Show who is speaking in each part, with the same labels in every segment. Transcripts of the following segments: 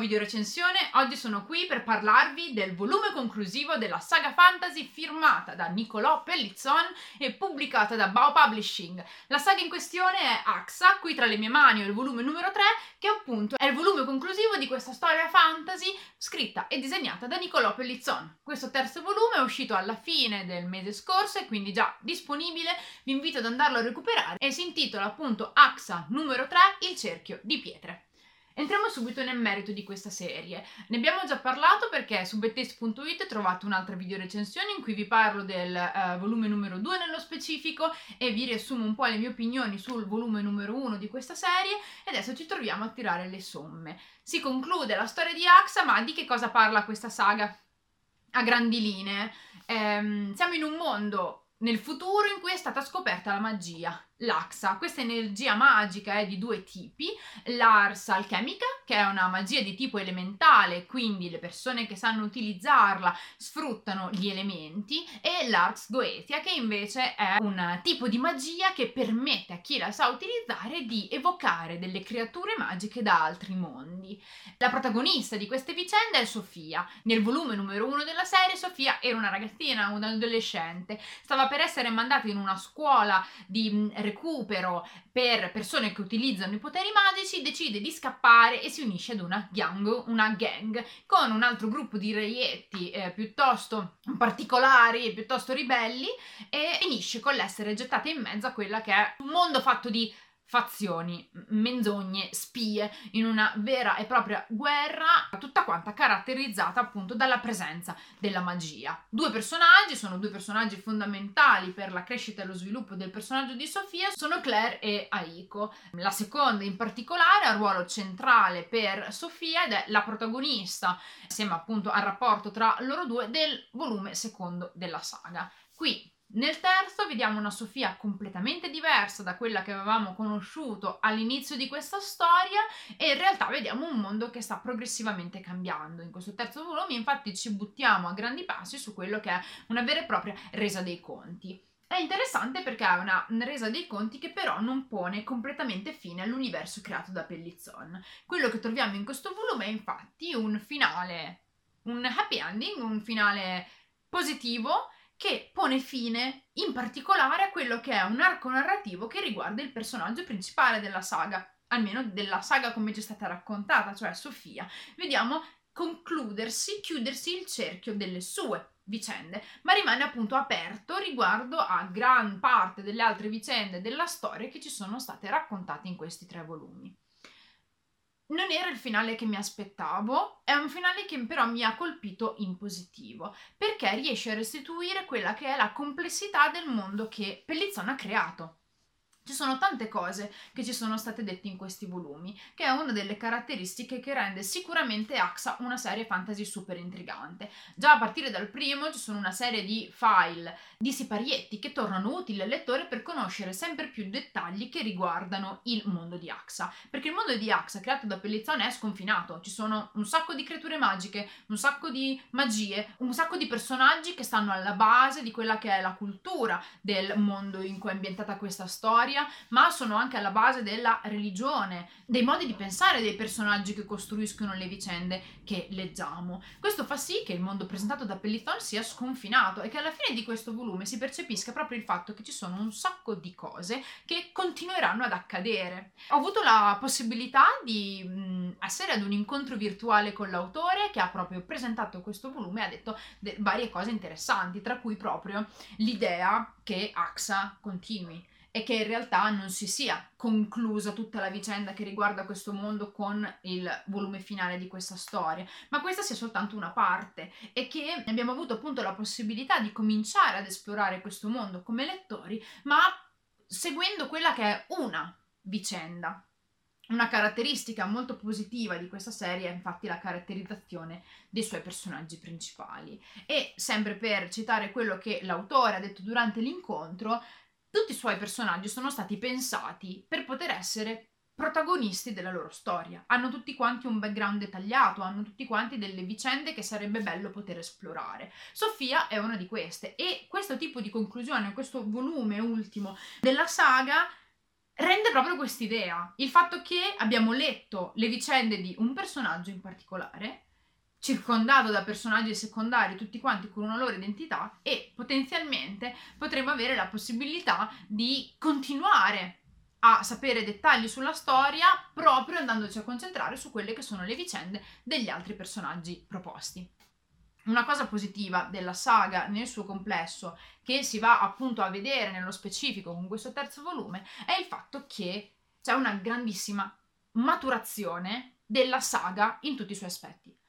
Speaker 1: video recensione, oggi sono qui per parlarvi del volume conclusivo della saga fantasy firmata da Nicolò Pellizzon e pubblicata da Bao Publishing. La saga in questione è Axa, qui tra le mie mani ho il volume numero 3, che appunto è il volume conclusivo di questa storia fantasy scritta e disegnata da Nicolò Pellizzon. Questo terzo volume è uscito alla fine del mese scorso e quindi già disponibile, vi invito ad andarlo a recuperare e si intitola appunto Axa numero 3, il cerchio di pietre. Entriamo subito nel merito di questa serie. Ne abbiamo già parlato perché su bettaste.it trovate un'altra video recensione in cui vi parlo del uh, volume numero 2 nello specifico e vi riassumo un po' le mie opinioni sul volume numero 1 di questa serie e adesso ci troviamo a tirare le somme. Si conclude la storia di Axa, ma di che cosa parla questa saga? A grandi linee. Ehm, siamo in un mondo nel futuro in cui è stata scoperta la magia l'Axa. Questa energia magica è di due tipi, l'Ars alchemica, che è una magia di tipo elementale, quindi le persone che sanno utilizzarla sfruttano gli elementi, e l'Ars goetia, che invece è un tipo di magia che permette a chi la sa utilizzare di evocare delle creature magiche da altri mondi. La protagonista di queste vicende è Sofia. Nel volume numero uno della serie, Sofia era una ragazzina, un'adolescente, stava per essere mandata in una scuola di recupero per persone che utilizzano i poteri magici, decide di scappare e si unisce ad una gang, una gang con un altro gruppo di reietti eh, piuttosto particolari e piuttosto ribelli e finisce con l'essere gettata in mezzo a quella che è un mondo fatto di fazioni, menzogne, spie, in una vera e propria guerra, tutta quanta caratterizzata appunto dalla presenza della magia. Due personaggi, sono due personaggi fondamentali per la crescita e lo sviluppo del personaggio di Sofia, sono Claire e Aiko. La seconda in particolare ha ruolo centrale per Sofia ed è la protagonista, assieme appunto al rapporto tra loro due, del volume secondo della saga. Qui nel terzo vediamo una Sofia completamente diversa da quella che avevamo conosciuto all'inizio di questa storia e in realtà vediamo un mondo che sta progressivamente cambiando. In questo terzo volume infatti ci buttiamo a grandi passi su quello che è una vera e propria resa dei conti. È interessante perché è una resa dei conti che però non pone completamente fine all'universo creato da Pellizzon. Quello che troviamo in questo volume è infatti un finale, un happy ending, un finale positivo che pone fine in particolare a quello che è un arco narrativo che riguarda il personaggio principale della saga, almeno della saga come ci è stata raccontata, cioè Sofia. Vediamo concludersi, chiudersi il cerchio delle sue vicende, ma rimane appunto aperto riguardo a gran parte delle altre vicende della storia che ci sono state raccontate in questi tre volumi non era il finale che mi aspettavo, è un finale che però mi ha colpito in positivo, perché riesce a restituire quella che è la complessità del mondo che Pellizzon ha creato. Ci sono tante cose che ci sono state dette in questi volumi, che è una delle caratteristiche che rende sicuramente AXA una serie fantasy super intrigante. Già a partire dal primo ci sono una serie di file, di siparietti che tornano utili al lettore per conoscere sempre più dettagli che riguardano il mondo di AXA. Perché il mondo di AXA creato da Pellizzone è sconfinato, ci sono un sacco di creature magiche, un sacco di magie, un sacco di personaggi che stanno alla base di quella che è la cultura del mondo in cui è ambientata questa storia storia, ma sono anche alla base della religione, dei modi di pensare dei personaggi che costruiscono le vicende che leggiamo. Questo fa sì che il mondo presentato da Pellithon sia sconfinato e che alla fine di questo volume si percepisca proprio il fatto che ci sono un sacco di cose che continueranno ad accadere. Ho avuto la possibilità di mh, essere ad un incontro virtuale con l'autore che ha proprio presentato questo volume e ha detto de- varie cose interessanti, tra cui proprio l'idea che AXA continui e che in realtà non si sia conclusa tutta la vicenda che riguarda questo mondo con il volume finale di questa storia, ma questa sia soltanto una parte e che abbiamo avuto appunto la possibilità di cominciare ad esplorare questo mondo come lettori, ma seguendo quella che è una vicenda. Una caratteristica molto positiva di questa serie è infatti la caratterizzazione dei suoi personaggi principali. E sempre per citare quello che l'autore ha detto durante l'incontro, tutti i suoi personaggi sono stati pensati per poter essere protagonisti della loro storia. Hanno tutti quanti un background dettagliato, hanno tutti quanti delle vicende che sarebbe bello poter esplorare. Sofia è una di queste e questo tipo di conclusione, questo volume ultimo della saga rende proprio quest'idea. Il fatto che abbiamo letto le vicende di un personaggio in particolare, circondato da personaggi secondari tutti quanti con una loro identità e potenzialmente potremmo avere la possibilità di continuare a sapere dettagli sulla storia proprio andandoci a concentrare su quelle che sono le vicende degli altri personaggi proposti. Una cosa positiva della saga nel suo complesso, che si va appunto a vedere nello specifico con questo terzo volume, è il fatto che c'è una grandissima maturazione della saga in tutti i suoi aspetti.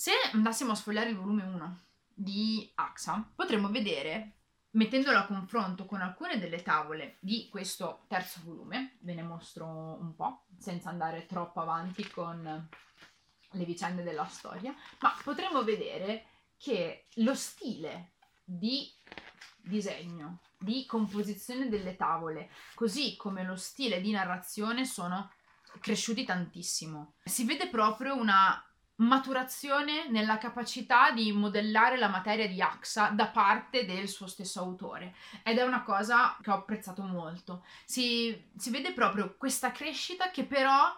Speaker 1: Se andassimo a sfogliare il volume 1 di AXA, potremmo vedere, mettendolo a confronto con alcune delle tavole di questo terzo volume, ve ne mostro un po', senza andare troppo avanti con le vicende della storia, ma potremmo vedere che lo stile di disegno, di composizione delle tavole, così come lo stile di narrazione sono cresciuti tantissimo. Si vede proprio una maturazione nella capacità di modellare la materia di AXA da parte del suo stesso autore ed è una cosa che ho apprezzato molto. Si, si vede proprio questa crescita che però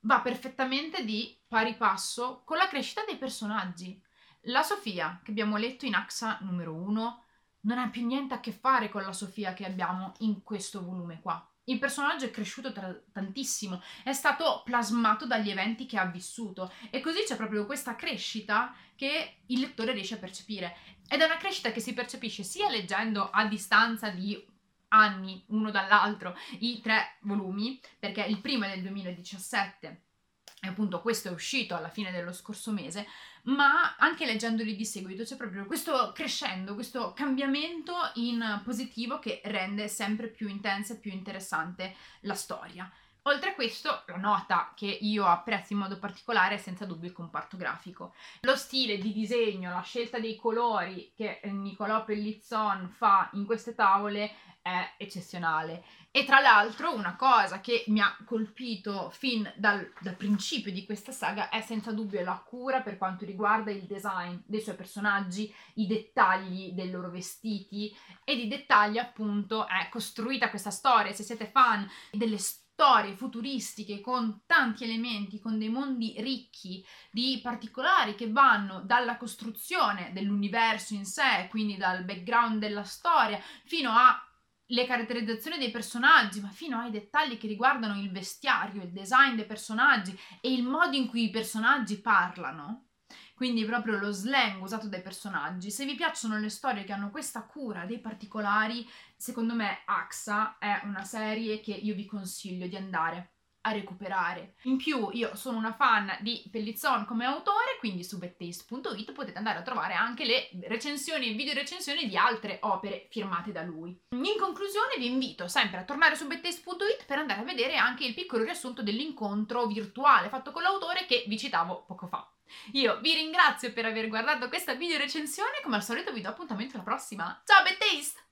Speaker 1: va perfettamente di pari passo con la crescita dei personaggi. La Sofia, che abbiamo letto in AXA numero 1, non ha più niente a che fare con la Sofia che abbiamo in questo volume qua. Il personaggio è cresciuto tra- tantissimo, è stato plasmato dagli eventi che ha vissuto e così c'è proprio questa crescita che il lettore riesce a percepire. Ed è una crescita che si percepisce sia leggendo a distanza di anni uno dall'altro i tre volumi, perché il primo è del 2017 e appunto questo è uscito alla fine dello scorso mese, ma anche leggendoli di seguito c'è proprio questo crescendo, questo cambiamento in positivo che rende sempre più intensa e più interessante la storia. Oltre a questo, la nota che io apprezzo in modo particolare è senza dubbio il comparto grafico. Lo stile di disegno, la scelta dei colori che Nicolò Pellizzon fa in queste tavole è eccezionale. E tra l'altro una cosa che mi ha colpito fin dal, dal, principio di questa saga è senza dubbio la cura per quanto riguarda il design dei suoi personaggi, i dettagli dei loro vestiti e di dettagli appunto è costruita questa storia. Se siete fan delle storie storie futuristiche con tanti elementi, con dei mondi ricchi di particolari che vanno dalla costruzione dell'universo in sé, quindi dal background della storia, fino alle caratterizzazioni dei personaggi, ma fino ai dettagli che riguardano il vestiario, il design dei personaggi e il modo in cui i personaggi parlano quindi proprio lo slang usato dai personaggi. Se vi piacciono le storie che hanno questa cura dei particolari, secondo me AXA è una serie che io vi consiglio di andare a recuperare. In più io sono una fan di Pellizzon come autore, quindi su bettaste.it potete andare a trovare anche le recensioni e video recensioni di altre opere firmate da lui. In conclusione vi invito sempre a tornare su bettaste.it per andare a vedere anche il piccolo riassunto dell'incontro virtuale fatto con l'autore che vi citavo poco fa. Io vi ringrazio per aver guardato questa video recensione, come al solito vi do appuntamento alla prossima. Ciao Bad Taste!